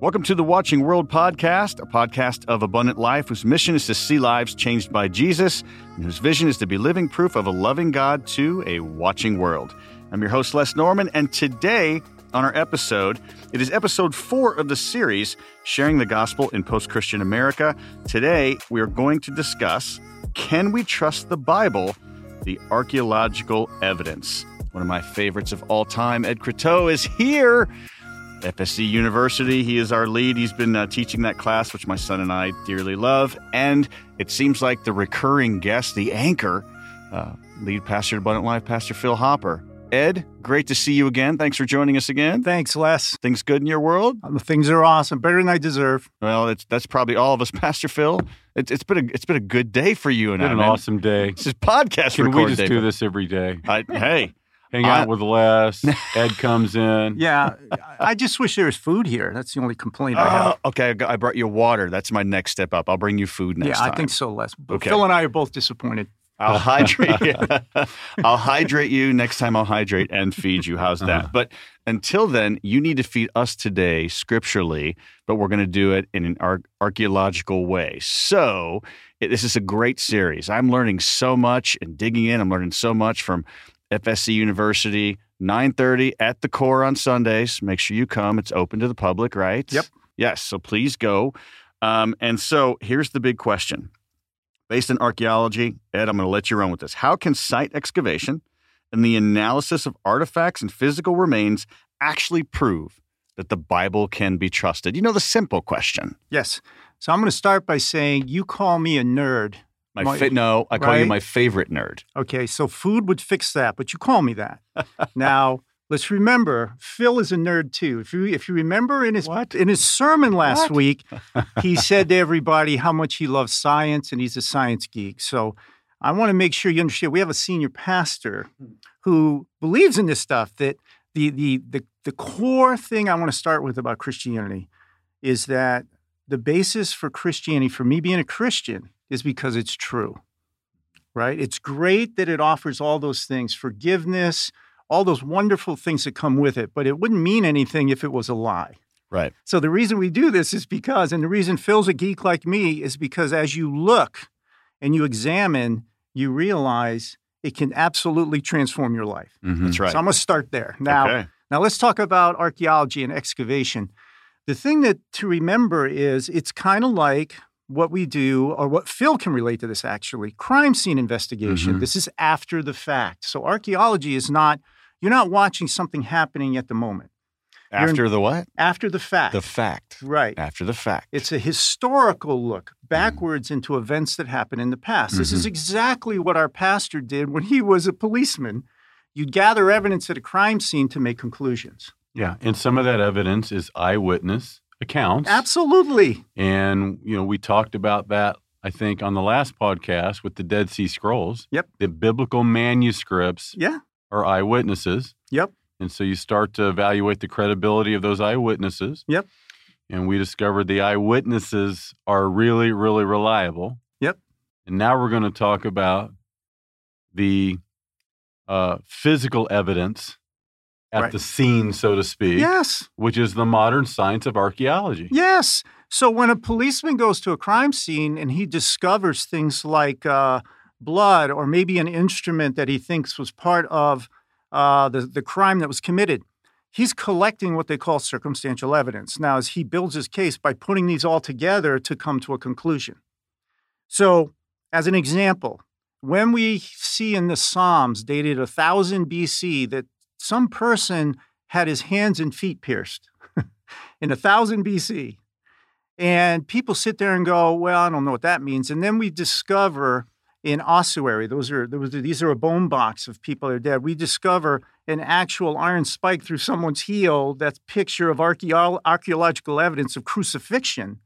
Welcome to the Watching World podcast, a podcast of abundant life whose mission is to see lives changed by Jesus and whose vision is to be living proof of a loving God to a watching world. I'm your host, Les Norman, and today on our episode, it is episode four of the series, Sharing the Gospel in Post Christian America. Today, we are going to discuss Can we trust the Bible? The archaeological evidence. One of my favorites of all time, Ed Croteau, is here. FSC University. He is our lead. He's been uh, teaching that class, which my son and I dearly love. And it seems like the recurring guest, the anchor, uh, lead pastor at Abundant Life, Pastor Phil Hopper. Ed, great to see you again. Thanks for joining us again. Thanks, Les. Things good in your world? Um, things are awesome, better than I deserve. Well, it's, that's probably all of us, Pastor Phil. It, it's been a it's been a good day for you and Been I. an man. awesome day. This is podcast Can we just day. do this every day? I, hey, Hang I- out with Les. Ed comes in. Yeah, I just wish there was food here. That's the only complaint I oh, have. okay. I, brought you water. That's my next step up. I'll bring you food next yeah, time. I think so, Les. Okay. Phil and I are both disappointed. I'll hydrate you. I'll hydrate you next time I'll hydrate and feed you. How's that? Uh-huh. But until then, you need to feed us today scripturally, but we're going to do it in an ar- archaeological way. So, it, this is a great series. I'm learning so much and digging in. I'm learning so much from FSC University, 9:30 at the core on Sundays. Make sure you come. It's open to the public, right? Yep. Yes, so please go. Um, and so here's the big question based in archaeology. Ed, I'm going to let you run with this. How can site excavation and the analysis of artifacts and physical remains actually prove that the Bible can be trusted? You know, the simple question. Yes. So I'm going to start by saying you call me a nerd. My My- fa- no, I call you my favorite nerd. Okay, so food would fix that, but you call me that. now, let's remember, Phil is a nerd too. If you if you remember in his What? in his sermon last What? week, he said to everybody how much he loves science and he's a science geek. So I want to make sure you understand we have a senior pastor who believes in this stuff that the the the the core thing I want to start with about Christianity is that the basis for Christianity for me being a Christian is because it's true right? It's great that it offers all those things forgiveness, all those wonderful things that come with it, but it wouldn't mean anything if it was a lie. Right. So the reason we do this is because, and the reason Phil's a geek like me is because as you look and you examine, you realize it can absolutely transform your life. Mm-hmm. That's right. So I'm going to start there. Now, okay. now let's talk about archaeology and excavation. The thing that to remember is it's kind of like what we do, or what Phil can relate to this actually, crime scene investigation. Mhm. This is after the fact. So archaeology is not, you're not watching something happening at the moment. you're in- After the what? After the fact. The fact. right. After the fact. It's a historical look backwards into events that happened in the past. This Mm-hmm. is exactly what our pastor did when he was a policeman. You'd gather evidence at a crime scene to make conclusions. Yeah. And some of that evidence is eyewitness accounts. Absolutely. And, you know, we talked about that, I think, on the last podcast with the Dead Sea Scrolls. Yep. The biblical manuscripts Yeah. are eyewitnesses. Yep. And so you start to evaluate the credibility of those eyewitnesses. Yep. And we discovered the eyewitnesses are really, really reliable. Yep. And now we're going to talk about the uh, physical evidence at Right. the scene, so to speak, Yes. which is the modern science of archaeology. Yes. So when a policeman goes to a crime scene and he discovers things like uh, blood or maybe an instrument that he thinks was part of uh, the, the crime that was committed, he's collecting what they call circumstantial evidence. Now, as he builds his case by putting these all together to come to a conclusion. So, as an example, when we see in the Psalms dated 1000 BC that some person had his hands and feet pierced in 1000 BC, and people sit there and go, "Well, I don't know what that means." And then we discover in ossuary, those are those are, these are a bone box of people that are dead. We discover an actual iron spike through someone's heel. That's picture of archaeo- archaeological evidence of crucifixion.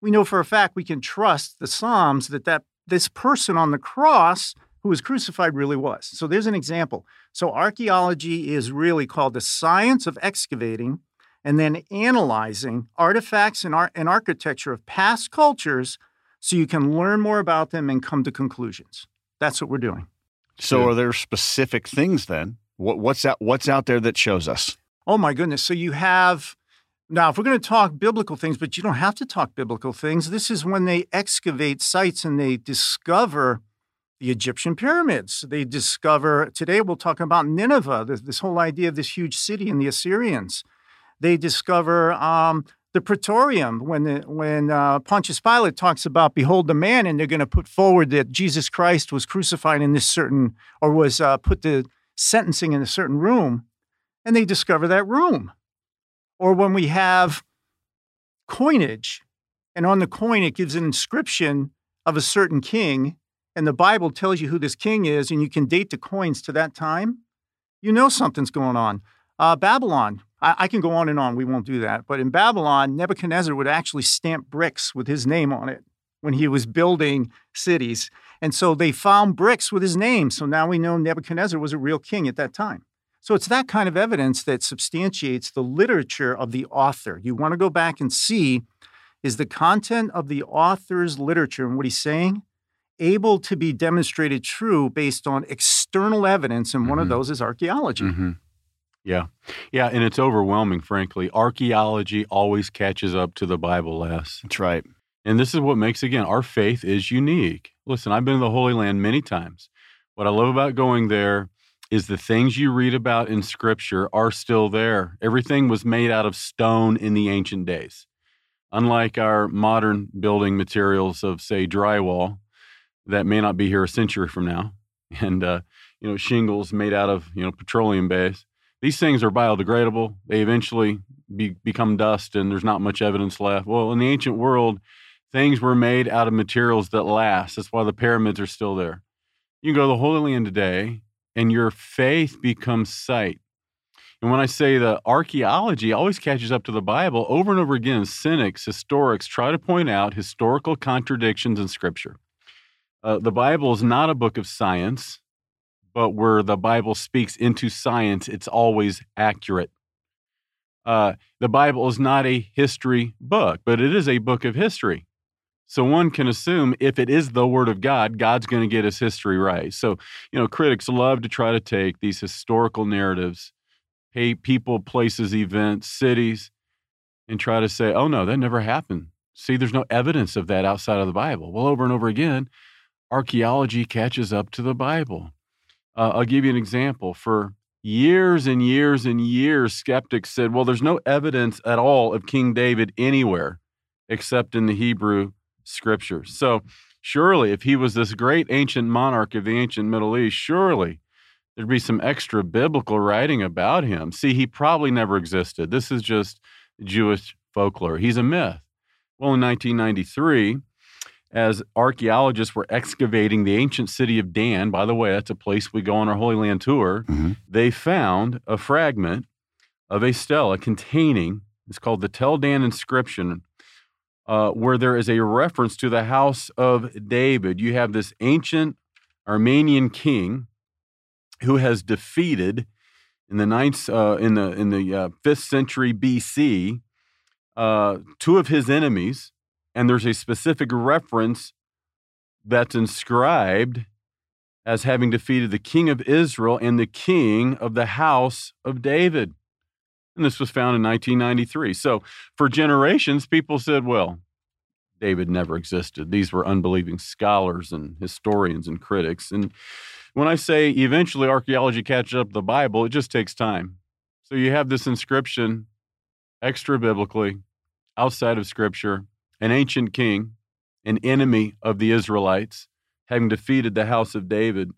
We know for a fact we can trust the Psalms that that this person on the cross who was crucified really was. So there's an example. So archaeology is really called the science of excavating and then analyzing artifacts and, ar- and architecture of past cultures so you can learn more about them and come to conclusions. That's what we're doing. So, Good. are there specific things then? What, what's out? What's out there that shows us? Oh my goodness. So you have Now, if we're going to talk biblical things, but you don't have to talk biblical things, this is when they excavate sites and they discover the Egyptian pyramids. They discover, today we'll talk about Nineveh, this, this whole idea of this huge city and the Assyrians. They discover um, the Praetorium when, the, when uh, Pontius Pilate talks about, behold the man, and they're going to put forward that Jesus Christ was crucified in this certain, or was uh, put to sentencing in a certain room, and they discover that room or when we have coinage, and on the coin it gives an inscription of a certain king, and the Bible tells you who this king is, and you can date the coins to that time, you know something's going on. Uh, Babylon, I, I can go on and on, we won't do that. But in Babylon, Nebuchadnezzar would actually stamp bricks with his name on it when he was building cities. And so they found bricks with his name. So now we know Nebuchadnezzar was a real king at that time. So it's that kind of evidence that substantiates the literature of the author. You want to go back and see is the content of the author's literature and what he's saying able to be demonstrated true based on external evidence, and one mm-hmm. of those is archeology. Mm-hmm. Yeah. Yeah. And it's overwhelming, frankly. Archaeology always catches up to the Bible Les. That's right. And this is what makes, again, our faith is unique. Listen, I've been to the Holy Land many times. What I love about going there is the things you read about in scripture are still there. Everything was made out of stone in the ancient days. Unlike our modern building materials of, say, drywall that may not be here a century from now, and uh, you know shingles made out of you know petroleum base. These things are biodegradable. They eventually be, become dust, and there's not much evidence left. Well, in the ancient world, things were made out of materials that last. That's why the pyramids are still there. You can go to the Holy Land today and your faith becomes sight. And when I say the archaeology always catches up to the Bible, over and over again, cynics, historics try to point out historical contradictions in Scripture. Uh, the Bible is not a book of science, but where the Bible speaks into science, it's always accurate. Uh, the Bible is not a history book, but it is a book of history. So one can assume if it is the word of God, God's going to get his history right. So, you know, critics love to try to take these historical narratives, hey, people, places, events, cities, and try to say, oh, no, that never happened. See, there's no evidence of that outside of the Bible. Well, over and over again, archaeology catches up to the Bible. Uh, I'll give you an example. For years and years and years, skeptics said, well, there's no evidence at all of King David anywhere except in the Hebrew scriptures. So, surely, if he was this great ancient monarch of the ancient Middle East, surely there'd be some extra biblical writing about him. See, he probably never existed. This is just Jewish folklore. He's a myth. Well, in 1993, as archaeologists were excavating the ancient city of Dan, by the way, that's a place we go on our Holy Land tour, mm-hmm. they found a fragment of a stela containing, it's called the Tel Dan inscription, uh, where there is a reference to the house of David. You have this ancient Armenian king who has defeated in the ninth, uh, in the in the uh, fifth century BC, uh, two of his enemies, and there's a specific reference that's inscribed as having defeated the king of Israel and the king of the house of David. And this was found in 1993. So for generations, people said, well, David never existed. These were unbelieving scholars and historians and critics. And when I say eventually archaeology catches up the Bible, it just takes time. So you have this inscription extra biblically, outside of Scripture, an ancient king, an enemy of the Israelites, having defeated the house of David.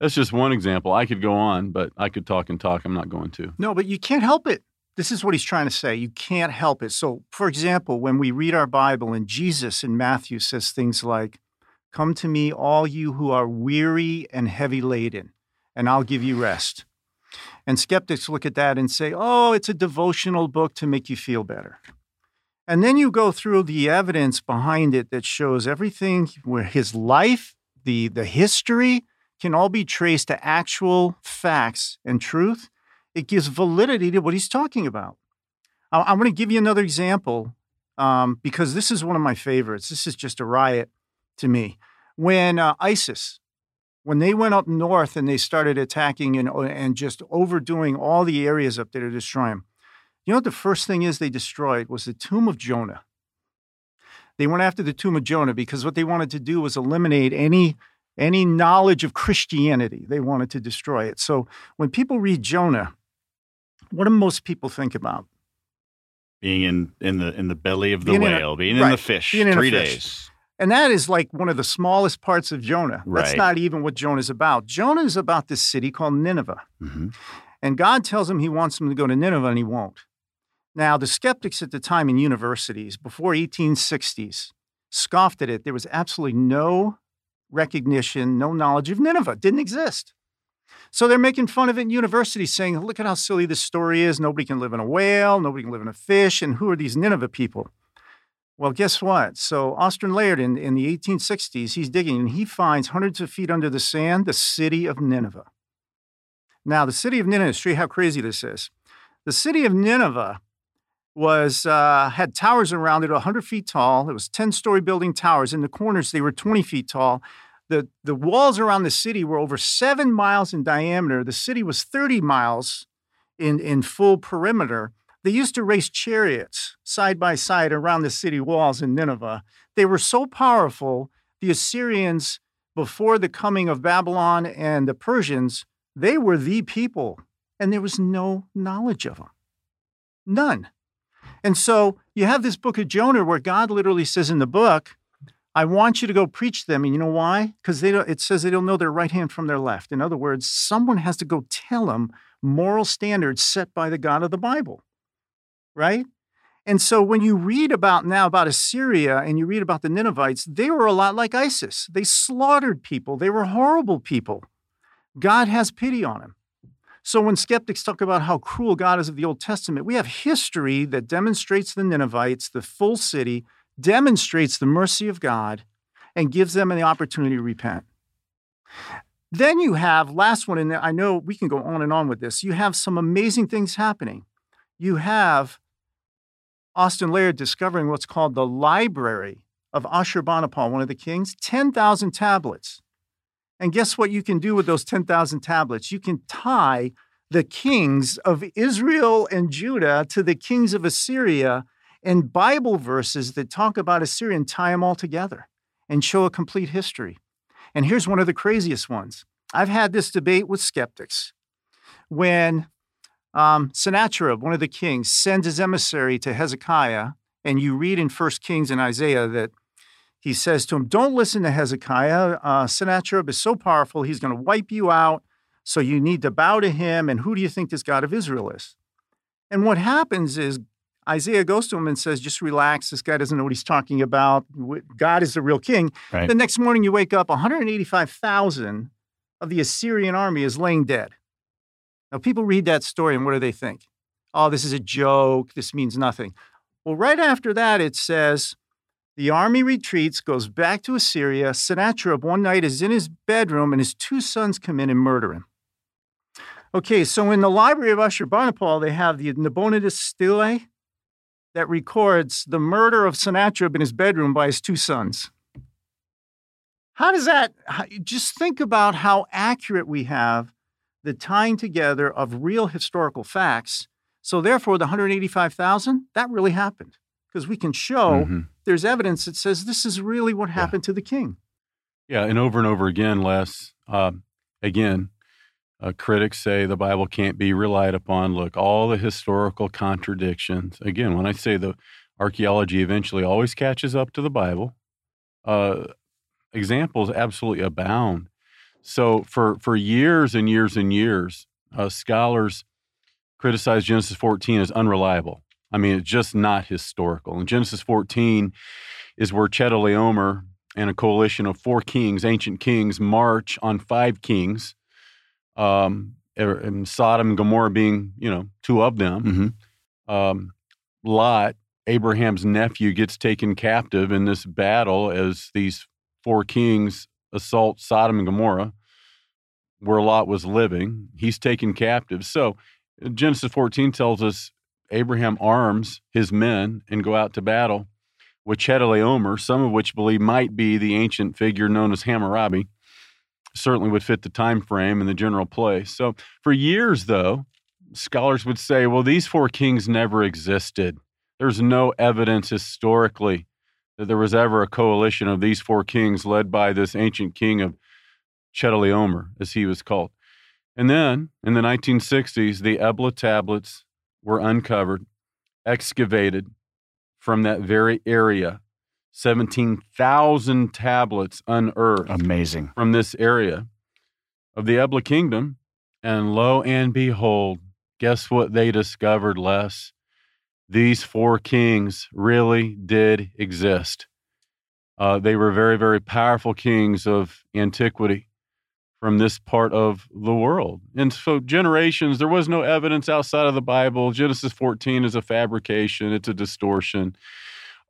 That's just one example. I could go on, but I could talk and talk. I'm not going to. No, but you can't help it. This is what he's trying to say. You can't help it. So, for example, when we read our Bible and Jesus in Matthew says things like, Come to me, all you who are weary and heavy laden, and I'll give you rest. And skeptics look at that and say, Oh, it's a devotional book to make you feel better. And then you go through the evidence behind it that shows everything where his life, the, the history, can all be traced to actual facts and truth it gives validity to what he's talking about. I, am going to give you another example um, because this is one of my favorites. This is just a riot to me. When uh, ISIS, when they went up north and they started attacking and, and just overdoing all the areas up there to destroy them, You know what the first thing is they destroyed was the tomb of Jonah. They went after the tomb of Jonah because what they wanted to do was eliminate any any knowledge of Christianity. They wanted to destroy it. So when people read Jonah, what do most people think about? Being in, in the in the belly of the Being in a- whale, being in the fish, being in three fish. days. And that is like one of the smallest parts of Jonah. That's not even what Jonah is about. Jonah is about this city called Nineveh. hmm And God tells him he wants him to go to Nineveh and he won't. Now, the skeptics at the time in universities before 1860s scoffed at it. There was absolutely no recognition, no knowledge of Nineveh. It didn't exist. So they're making fun of it in universities, saying, look at how silly this story is. Nobody can live in a whale, nobody can live in a fish, and who are these Nineveh people? Well, guess what? So Austen Layard in, in the 1860s, he's digging and he finds hundreds of feet under the sand the city of Nineveh. Now, the city of Nineveh, see how crazy this is. The city of Nineveh was uh, had towers around it, 100 feet tall. It was 10-story building towers. In the corners, they were 20 feet tall. The, the walls around the city were over seven miles in diameter. The city was 30 miles in, in full perimeter. They used to race chariots side by side around the city walls in Nineveh. They were so powerful, the Assyrians, before the coming of Babylon and the Persians, they were the people, and there was no knowledge of them. None. And so you have this book of Jonah where God literally says in the book, I want you to go preach them. And you know why? Because it says they don't know their right hand from their left. In other words, someone has to go tell them moral standards set by the God of the Bible. Right? And so when you read about now about Assyria and you read about the Ninevites, they were a lot like ISIS. They slaughtered people. They were horrible people. God has pity on them. So when skeptics talk about how cruel God is of the Old Testament, we have history that demonstrates the Ninevites, the full city, demonstrates the mercy of God and gives them the opportunity to repent. Then you have, last one, and I know we can go on and on with this, you have some amazing things happening. You have Austen Layard discovering what's called the library of Ashurbanipal, one of the kings, 10,000 tablets. And guess what you can do with those 10,000 tablets? You can tie the kings of Israel and Judah to the kings of Assyria and Bible verses that talk about Assyria and tie them all together and show a complete history. And here's one of the craziest ones. I've had this debate with skeptics. When um, Sennacherib, one of the kings, sends his emissary to Hezekiah, and you read in First Kings and Isaiah that he says to him, Don't listen to Hezekiah. Uh, Sennacherib is so powerful, he's going to wipe you out. So you need to bow to him. And who do you think this God of Israel is? And what happens is Isaiah goes to him and says, Just relax. This guy doesn't know what he's talking about. God is the real king. Right. The next morning you wake up, 185,000 of the Assyrian army is laying dead. Now, people read that story and what do they think? Oh, this is a joke. This means nothing. Well, right after that, it says, the army retreats, goes back to Assyria. Sennacherib one night is in his bedroom, and his two sons come in and murder him. Okay, so in the library of Ashurbanipal, they have the Nabonidus stele that records the murder of Sennacherib in his bedroom by his two sons. How does that, just think about how accurate we have the tying together of real historical facts. So, therefore, the 185,000, that really happened because we can show Mhm. there's evidence that says this is really what happened to the king. Yeah, and over and over again, Les. Um, again, uh, critics say the Bible can't be relied upon. Look, all the historical contradictions. Again, when I say the archaeology eventually always catches up to the Bible, uh, examples absolutely abound. So for for years and years and years, uh, scholars criticized Genesis 14 as unreliable. I mean, it's just not historical. And Genesis 14 is where Chedorlaomer and a coalition of four kings, ancient kings, march on five kings, um, and Sodom and Gomorrah being, you know, two of them. hmm Um, Lot, Abraham's nephew, gets taken captive in this battle as these four kings assault Sodom and Gomorrah, where Lot was living. He's taken captive. So Genesis 14 tells us Abraham arms his men and go out to battle with Chedorlaomer, some of which believe might be the ancient figure known as Hammurabi. Certainly would fit the time frame and the general place. So for years, though, scholars would say, well, these four kings never existed. There's no evidence historically that there was ever a coalition of these four kings led by this ancient king of Chedorlaomer, as he was called. And then in the 1960s, the Ebla tablets were uncovered, excavated from that very area. 17,000 tablets unearthed. Amazing. From this area of the Ebla kingdom. And lo and behold, guess what they discovered, Les? These four kings really did exist. Uh, they were very, very powerful kings of antiquity from this part of the world. And so, generations, there was no evidence outside of the Bible. Genesis 14 is a fabrication, it's a distortion.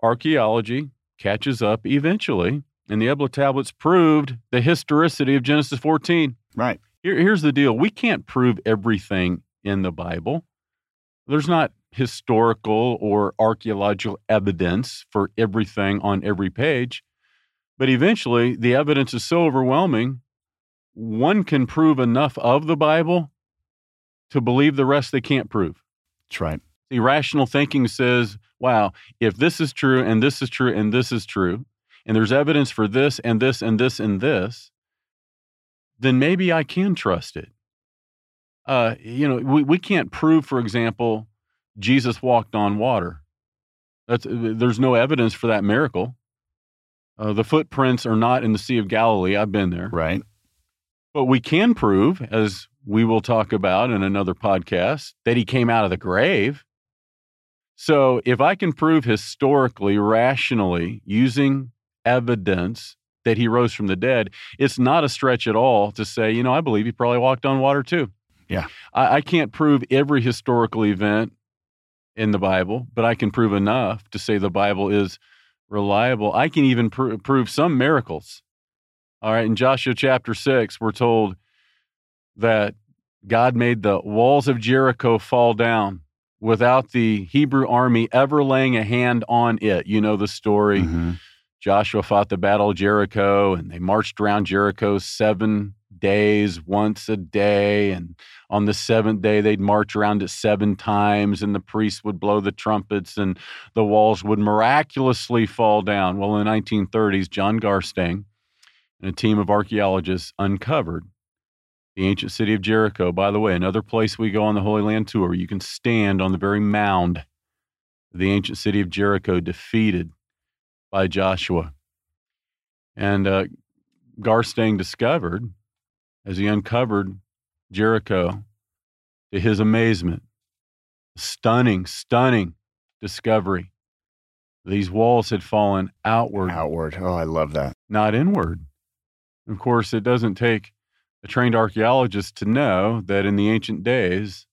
Archaeology catches up eventually, and the Ebla tablets proved the historicity of Genesis 14. Right. Here, here's the deal we can't prove everything in the Bible. There's not historical or archaeological evidence for everything on every page. But eventually, the evidence is so overwhelming, one can prove enough of the Bible to believe the rest they can't prove. That's right. The rational thinking says, wow, if this is true and this is true and this is true, and there's evidence for this and this and this and this, then maybe I can trust it. Uh, you know, we, we can't prove, for example, Jesus walked on water. That's, uh, there's no evidence for that miracle. Uh, the footprints are not in the Sea of Galilee. I've been there. Right. But we can prove, as we will talk about in another podcast, that he came out of the grave. So if I can prove historically, rationally, using evidence that he rose from the dead, it's not a stretch at all to say, you know, I believe he probably walked on water too. Yeah. I, I can't prove every historical event in the Bible, but I can prove enough to say the Bible is reliable. I can even pr- prove some miracles. All right, in Joshua chapter 6, we're told that God made the walls of Jericho fall down without the Hebrew army ever laying a hand on it. You know the story. Mm-hmm. Joshua fought the battle of Jericho and they marched around Jericho seven days, once a day. And on the seventh day, they'd march around it seven times, and the priests would blow the trumpets, and the walls would miraculously fall down. Well, in the 1930s, John Garstang and a team of archaeologists uncovered the ancient city of Jericho. By the way, another place we go on the Holy Land tour, you can stand on the very mound of the ancient city of Jericho, defeated by Joshua. And uh, Garstang discovered, as he uncovered Jericho, to his amazement, stunning, stunning discovery. These walls had fallen outward. Outward. Oh, I love that. Not inward. Of course, it doesn't take a trained archaeologist to know that in the ancient days,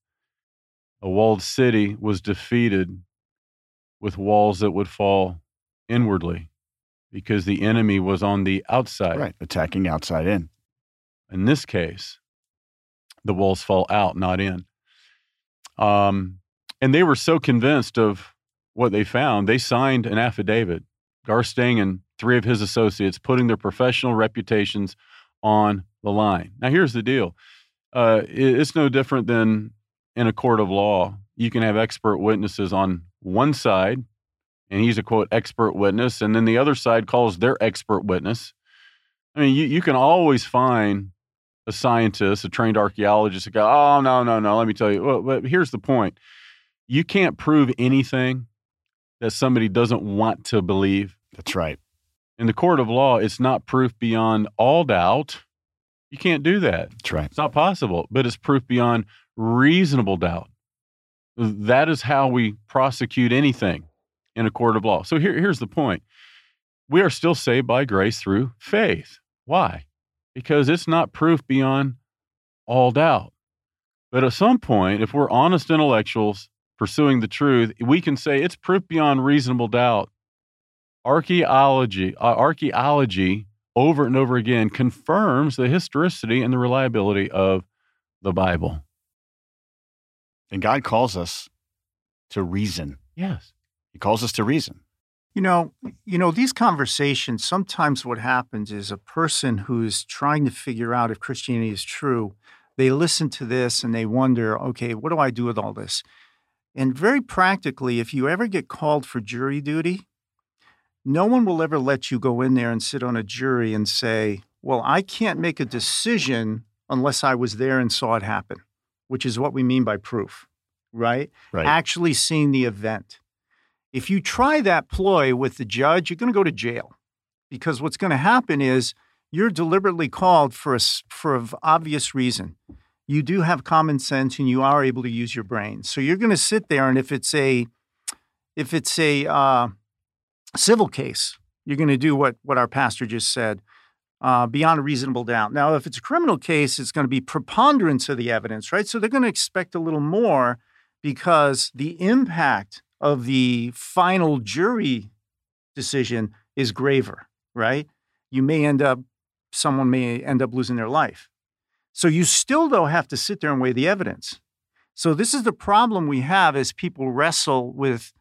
a walled city was defeated with walls that would fall inwardly because the enemy was on the outside. Right. Attacking outside in. In this case, the walls fall out, not in. Um, and they were so convinced of what they found, they signed an affidavit. Garstang and three of his associates putting their professional reputations on the line. Now, here's the deal uh, it's no different than in a court of law. You can have expert witnesses on one side, and he's a quote expert witness, and then the other side calls their expert witness. I mean, you, you can always find a scientist, a trained archaeologist, to go, oh, no, no, no, let me tell you. Well, but here's the point you can't prove anything that somebody doesn't want to believe. That's right. In the court of law, it's not proof beyond all doubt. You can't do that. That's right. It's not possible, but it's proof beyond reasonable doubt. That is how we prosecute anything in a court of law. So here, here's the point we are still saved by grace through faith. Why? Because it's not proof beyond all doubt. But at some point, if we're honest intellectuals pursuing the truth, we can say it's proof beyond reasonable doubt. Archaeology, uh, archaeology over and over again confirms the historicity and the reliability of the Bible. And God calls us to reason. Yes. He calls us to reason. You know, you know, these conversations, sometimes what happens is a person who's trying to figure out if Christianity is true, They listen to this and they wonder, okay, what do I do with all this? And very practically, if you ever get called for jury duty, no one will ever let you go in there and sit on a jury and say, well, I can't make a decision unless I was there and saw it happen, which is what we mean by proof, right? Right. Actually seeing the event. If you try that ploy with the judge, you're going to go to jail because what's going to happen is you're deliberately called for a, for an obvious reason. You do have common sense and you are able to use your brain. So you're going to sit there, and if it's a if it's a uh, civil case, you're going to do what what our pastor just said, uh, beyond a reasonable doubt. Now, if it's a criminal case, it's going to be preponderance of the evidence, right? So they're going to expect a little more because the impact of the final jury decision is graver, right? You may end up someone may end up losing their life. So you still, though, have to sit there and weigh the evidence. So this is the problem we have as people wrestle with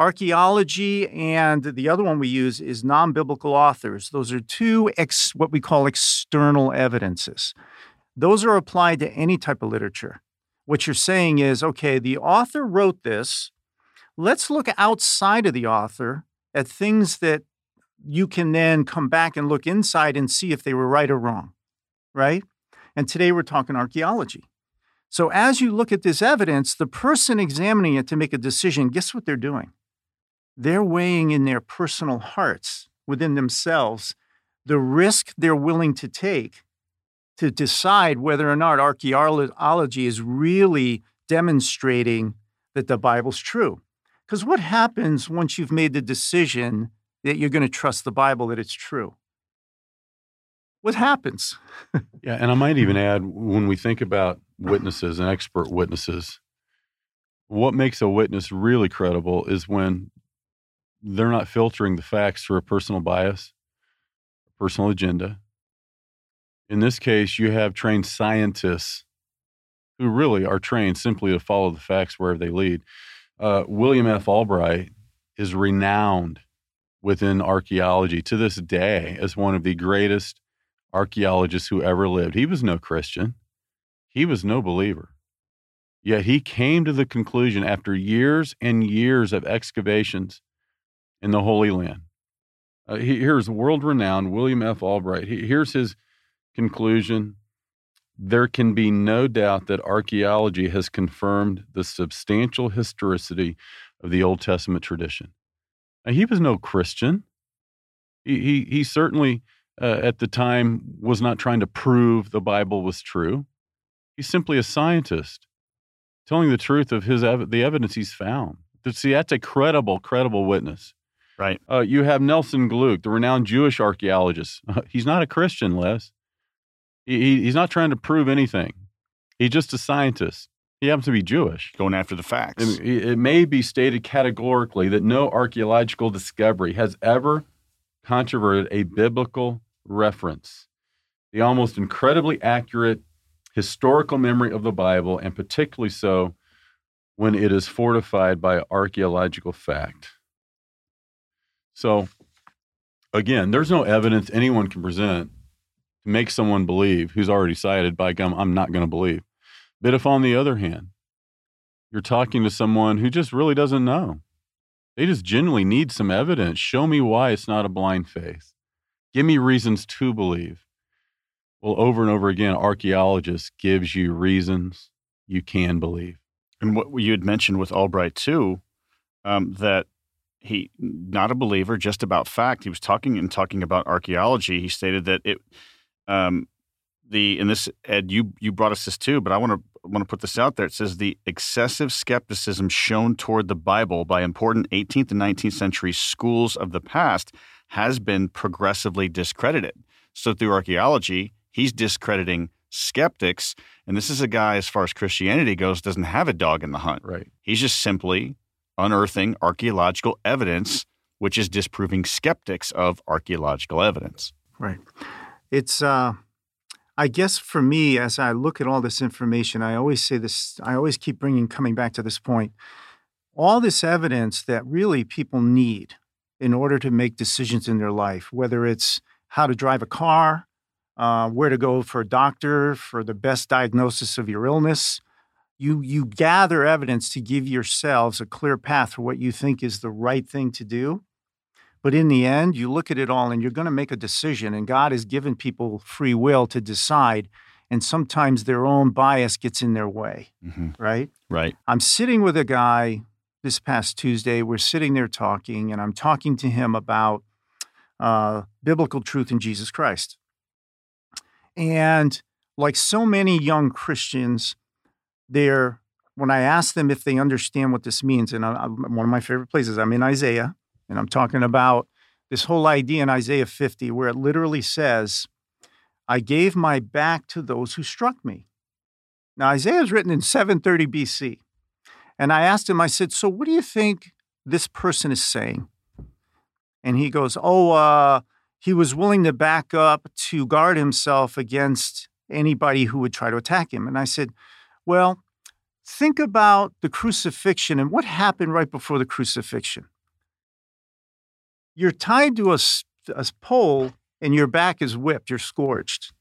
archaeology and the other one we use is non-biblical authors. Those are two ex, what we call external evidences. Those are applied to any type of literature. What you're saying is, okay, the author wrote this. Let's look outside of the author at things that you can then come back and look inside and see if they were right or wrong, right? And today we're talking archaeology. So as you look at this evidence, the person examining it to make a decision, guess what they're doing? They're weighing in their personal hearts within themselves the risk they're willing to take to decide whether or not archaeology is really demonstrating that the Bible's true. Because what happens once you've made the decision that you're going to trust the Bible that it's true? What happens? yeah, and I might even add when we think about witnesses and expert witnesses, what makes a witness really credible is when they're not filtering the facts through a personal bias, a personal agenda. In this case, you have trained scientists who really are trained simply to follow the facts wherever they lead. Uh, William F. Albright is renowned within archaeology to this day as one of the greatest archaeologists who ever lived. He was no Christian, he was no believer. Yet he came to the conclusion after years and years of excavations in the Holy Land. Uh, he, here's world renowned William F. Albright. He, here's his conclusion there can be no doubt that archaeology has confirmed the substantial historicity of the Old Testament tradition. Now, he was no Christian. He, he, he certainly, uh, at the time, was not trying to prove the Bible was true. He's simply a scientist telling the truth of his the evidence he's found. See, that's a credible, credible witness. Right. Uh, you have Nelson Glueck, the renowned Jewish archaeologist. he's not a Christian, Les. He, he's not trying to prove anything. He's just a scientist. He happens to be Jewish. Going after the facts. It, it may be stated categorically that no archaeological discovery has ever controverted a biblical reference. The almost incredibly accurate historical memory of the Bible, and particularly so when it is fortified by archaeological fact. So, again, there's no evidence anyone can present to make someone believe who's already cited by gum, I'm not going to believe. But if, on the other hand, you're talking to someone who just really doesn't know, they just genuinely need some evidence. Show me why it's not a blind faith. Give me reasons to believe. Well, over and over again, archaeologists gives you reasons you can believe. And what you had mentioned with Albright too, um, that he not a believer, just about fact. He was talking and talking about archaeology. He stated that it, um, the and this Ed, you you brought us this too, but I want to want to put this out there. It says the excessive skepticism shown toward the Bible by important 18th and 19th century schools of the past has been progressively discredited. So through archaeology, he's discrediting skeptics, and this is a guy, as far as Christianity goes, doesn't have a dog in the hunt. Right. He's just simply unearthing archaeological evidence, which is disproving skeptics of archaeological evidence. Right. It's, uh, I guess for me, as I look at all this information, I always say this, I always keep bringing, coming back to this point. All this evidence that really people need in order to make decisions in their life, whether it's how to drive a car, uh, where to go for a doctor for the best diagnosis of your illness. You, you gather evidence to give yourselves a clear path for what you think is the right thing to do. But in the end, you look at it all and you're going to make a decision. And God has given people free will to decide. And sometimes their own bias gets in their way, hmm right? Right. I'm sitting with a guy this past Tuesday. We're sitting there talking, and I'm talking to him about uh, biblical truth in Jesus Christ. And like so many young Christians, they're when I ask them if they understand what this means, and I, I, one of my favorite places, I'm in Isaiah, and I'm talking about this whole idea in Isaiah 50, where it literally says, "I gave my back to those who struck me." Now Isaiah is written in 730 BC, and I asked him, I said, "So what do you think this person is saying?" And he goes, "Oh, uh, he was willing to back up to guard himself against anybody who would try to attack him." And I said, "Well." think about the crucifixion and what happened right before the crucifixion. You're tied to a, a pole and your back is whipped, you're scourged.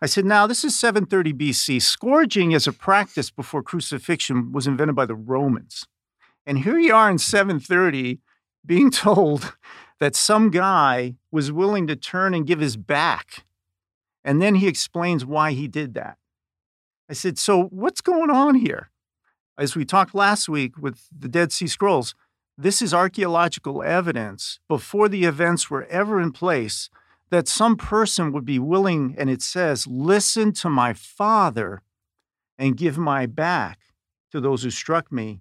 I said, now this is 730 BC. Scourging as a practice before crucifixion was invented by the Romans. And here you are in 730 being told that some guy was willing to turn and give his back. And then he explains why he did that. I said, So what's going on here? As we talked last week with the Dead Sea Scrolls, this is archaeological evidence before the events were ever in place that some person would be willing, and it says, listen to my father and give my back to those who struck me.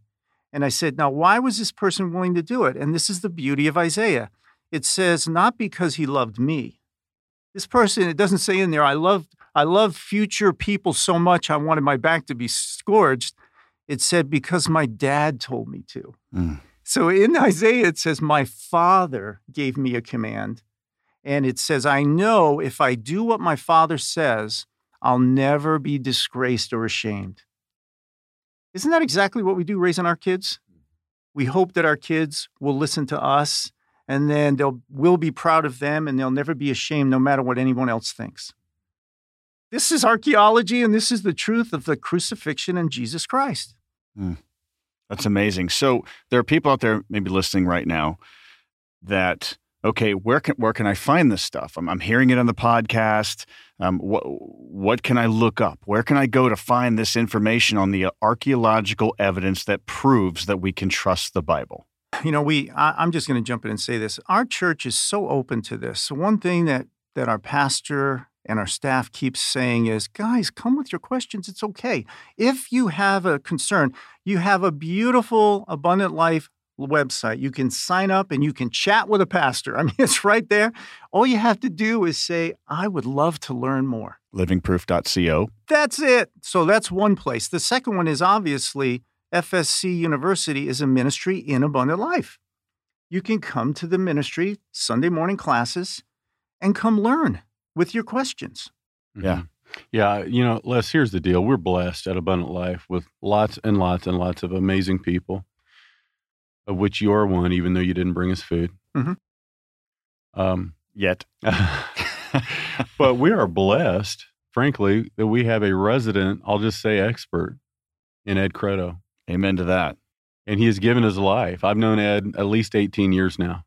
And I said, now, why was this person willing to do it? And this is the beauty of Isaiah. It says, not because he loved me. This person, it doesn't say in there, I love, I love future people so much I wanted my back to be scourged. It said, because my dad told me to. Mm. So in Isaiah, it says, My father gave me a command. And it says, I know if I do what my father says, I'll never be disgraced or ashamed. Isn't that exactly what we do raising our kids? We hope that our kids will listen to us and then they'll we'll be proud of them and they'll never be ashamed no matter what anyone else thinks. This is archaeology and this is the truth of the crucifixion and Jesus Christ. That's amazing. So there are people out there maybe listening right now that okay, where can where can I find this stuff? I'm, I'm hearing it on the podcast. Um, what what can I look up? Where can I go to find this information on the archaeological evidence that proves that we can trust the Bible? You know, we I, I'm just going to jump in and say this. Our church is so open to this. So one thing that that our pastor and our staff keeps saying is, guys, come with your questions. It's okay. If you have a concern, you have a beautiful Abundant Life website. You can sign up and you can chat with a pastor. I mean, it's right there. All you have to do is say, I would love to learn more. Livingproof.co. That's it. So that's one place. The second one is obviously FSC University is a ministry in Abundant Life. You can come to the ministry, Sunday morning classes, and come learn with your questions. Yeah. Mhm. Yeah. You know, Les, here's the deal. We're blessed at Abundant Life with lots and lots and lots of amazing people, of which you're one, even though you didn't bring us food. Mhm. Um, Yet. but we are blessed, frankly, that we have a resident, I'll just say expert in Ed Croteau. Amen to that. And he has given his life. I've known Ed at least 18 years now.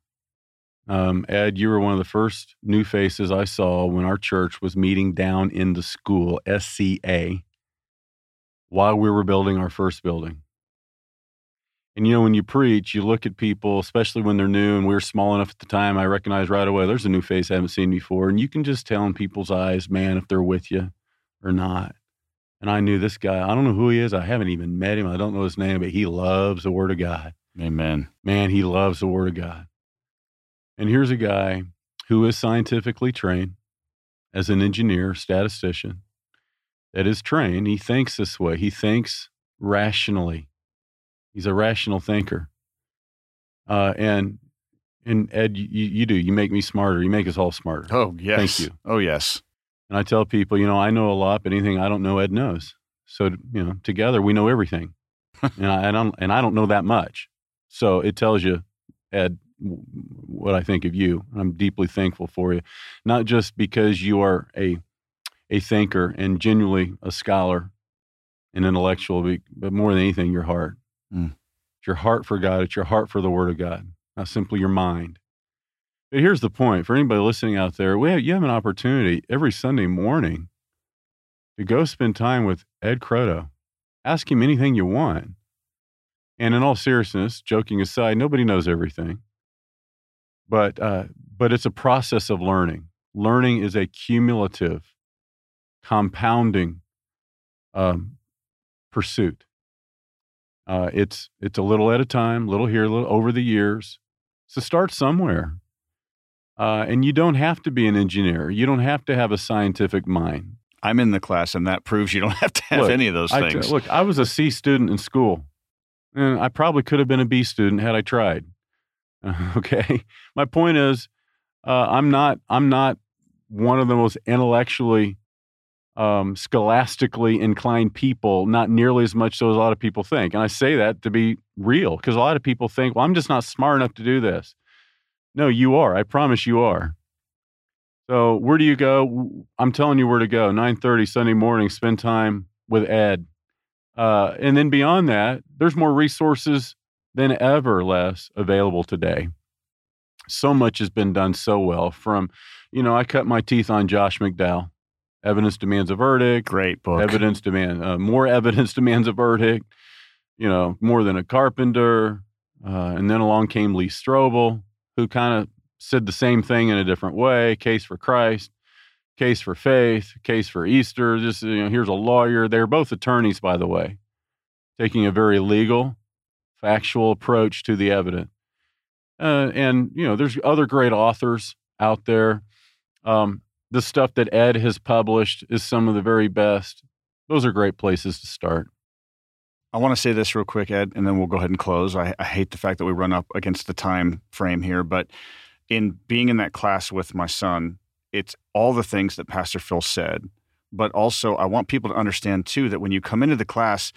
Um, Ed, you were one of the first new faces I saw when our church was meeting down in the school, SCA, while we were building our first building. And you know, when you preach, you look at people, especially when they're new, and we were small enough at the time, I recognized right away there's a new face I haven't seen before. And you can just tell in people's eyes, man, if they're with you or not. And I knew this guy, I don't know who he is. I haven't even met him. I don't know his name, but he loves the Word of God. Amen. Man, he loves the Word of God. And here's a guy who is scientifically trained as an engineer, statistician, that is trained. He thinks this way, he thinks rationally. He's a rational thinker. Uh, and and Ed, you, you do. You make me smarter. You make us all smarter. Oh, yes. Thank you. Oh, yes. And I tell people, you know, I know a lot, but anything I don't know, Ed knows. So, you know, together we know everything. and, I, and, I'm, and I don't know that much. So it tells you, Ed, what I think of you. I'm deeply thankful for you, not just because you are a a thinker and genuinely a scholar, an intellectual, but more than anything, your heart. Mm. It's your heart for God. It's your heart for the Word of God, not simply your mind. But here's the point for anybody listening out there: we have, you have an opportunity every Sunday morning to go spend time with Ed Croteau. Ask him anything you want. And in all seriousness, joking aside, nobody knows everything. But uh, but it's a process of learning. Learning is a cumulative, compounding um, pursuit. Uh, it's it's a little at a time, little here, little over the years. So start somewhere. Uh, and you don't have to be an engineer. You don't have to have a scientific mind. I'm in the class, and that proves you don't have to have look, any of those things. look, I was a C student in school, and I probably could have been a B student had I tried. okay, my point is, uh, I'm not. I'm not one of the most intellectually, um, scholastically inclined people. Not nearly as much so as a lot of people think, and I say that to be real because a lot of people think, "Well, I'm just not smart enough to do this." No, you are. I promise you are. So where do you go? I'm telling you where to go. 9:30 Sunday morning. Spend time with Ed, uh, and then beyond that, there's more resources than ever less available today. So much has been done so well. From, you know, I cut my teeth on Josh McDowell. Evidence demands a verdict. Great book. Evidence demand uh, more evidence demands a verdict. You know, more than a carpenter. Uh, and then along came Lee Strobel, who kind of said the same thing in a different way case for Christ, case for faith, case for Easter. Just, you know, here's a lawyer. They're both attorneys, by the way, taking a very legal, factual approach to the evidence. Uh, and, you know, there's other great authors out there. Um, the stuff that Ed has published is some of the very best. Those are great places to start. I want to say this real quick, Ed, and then we'll go ahead and close. I, I hate the fact that we run up against the time frame here, but in being in that class with my son, it's all the things that Pastor Phil said. But also, I want people to understand too that when you come into the class,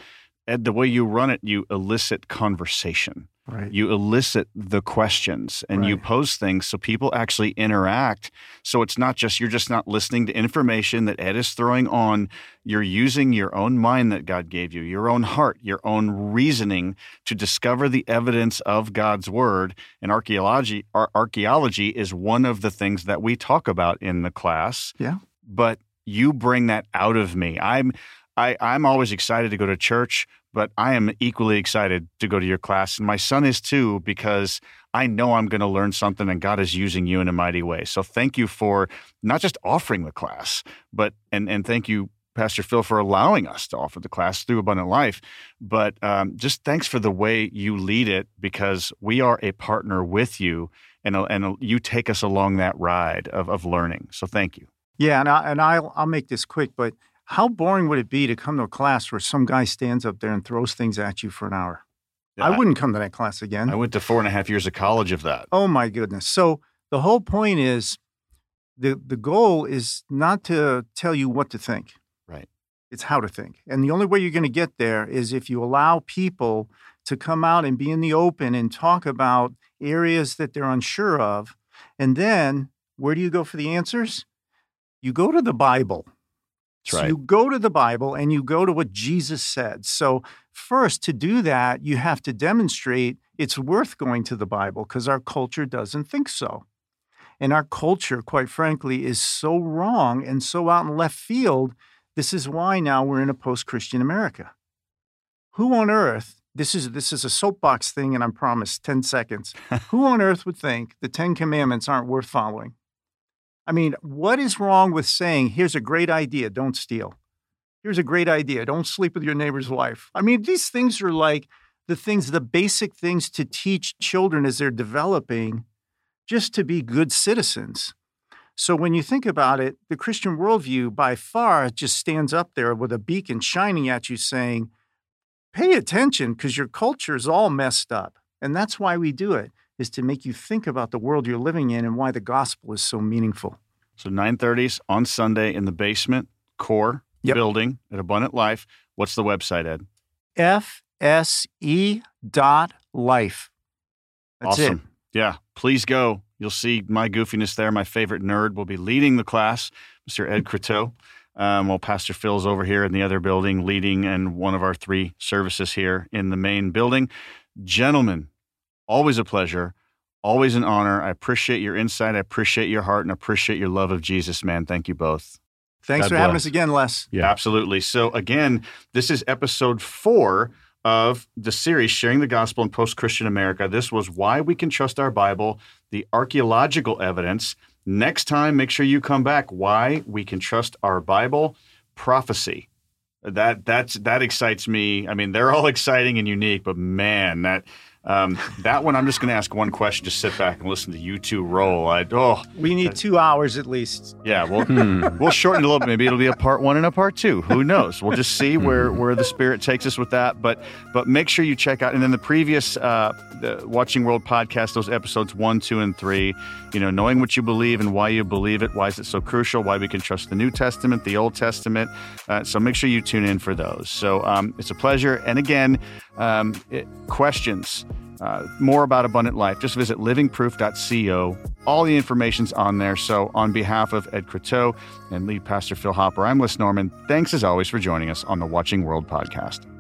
Ed, the way you run it, you elicit conversation. Right. You elicit the questions and right. you pose things so people actually interact. So it's not just, you're just not listening to information that Ed is throwing on. You're using your own mind that God gave you, your own heart, your own reasoning to discover the evidence of God's word. And archaeology, archaeology is one of the things that we talk about in the class. Yeah. But you bring that out of me. I'm, I, I'm always excited to go to church but I am equally excited to go to your class. And my son is too, because I know I'm going to learn something and God is using you in a mighty way. So thank you for not just offering the class, but, and, and thank you, Pastor Phil, for allowing us to offer the class through Abundant Life. But um, just thanks for the way you lead it because we are a partner with you and, and you take us along that ride of, of learning. So thank you. Yeah, and, I, and I'll, I'll make this quick, but how boring would it be to come to a class where some guy stands up there and throws things at you for an hour? Yeah, I wouldn't come to that class again. I went to four and a half years of college of that. Oh my goodness. So the whole point is the the goal is not to tell you what to think. Right. It's how to think. And the only way you're going to get there is if you allow people to come out and be in the open and talk about areas that they're unsure of. And then where do you go for the answers? You go to the Bible. That's right. So you go to the Bible and you go to what Jesus said. So, first, to do that, you have to demonstrate it's worth going to the Bible because our culture doesn't think so. And our culture, quite frankly, is so wrong and so out in left field. This is why now we're in a post Christian America. Who on earth, this is, this is a soapbox thing, and I'm promised 10 seconds. Who on earth would think the 10 commandments aren't worth following? I mean, what is wrong with saying, here's a great idea, don't steal? Here's a great idea, don't sleep with your neighbor's wife? I mean, these things are like the things, the basic things to teach children as they're developing just to be good citizens. So when you think about it, the Christian worldview by far just stands up there with a beacon shining at you saying, pay attention because your culture is all messed up. And that's why we do it is to make you think about the world you're living in and why the gospel is so meaningful. So 9:30s on Sunday in the basement core yep. building at Abundant Life. What's the website, Ed? FSE dot life. That's awesome. it. Yeah please go. You'll see my goofiness there. My favorite nerd will be leading the class, Mr. Ed Croteau. Um, while Pastor Phil's over here in the other building leading and one of our three services here in the main building. Gentlemen, always a pleasure, always an honor. I appreciate your insight. I appreciate your heart and appreciate your love of Jesus, man. Thank you both. Thanks God for having us again, Les. Yeah. Absolutely. So, again, this is episode four of the series, Sharing the Gospel in Post Christian America. This was Why We Can Trust Our Bible, the archaeological evidence. Next time, make sure you come back. Why We Can Trust Our Bible, prophecy. That that's that excites me. I mean, they're all exciting and unique, but man, that um, that one I'm just going to ask one question. Just sit back and listen to you two roll. I oh We need two hours at least. yeah, we'll we'll shorten it a little bit. Maybe it'll be a part one and a part two. Who knows? We'll just see where where the spirit takes us with that. But but make sure you check out and then the previous uh, the Watching World podcast, those episodes one, two, and three. You know, knowing what you believe and why you believe it. Why is it so crucial? Why we can trust the New Testament, the Old Testament. Uh, so make sure you tune in for those. So um, it's a pleasure. And again, um, it, questions. Uh, more about abundant life, just visit livingproof.co. All the information's on there. So, on behalf of Ed Croteau and lead pastor Phil Hopper, I'm Les Norman. Thanks as always for joining us on the Watching World podcast.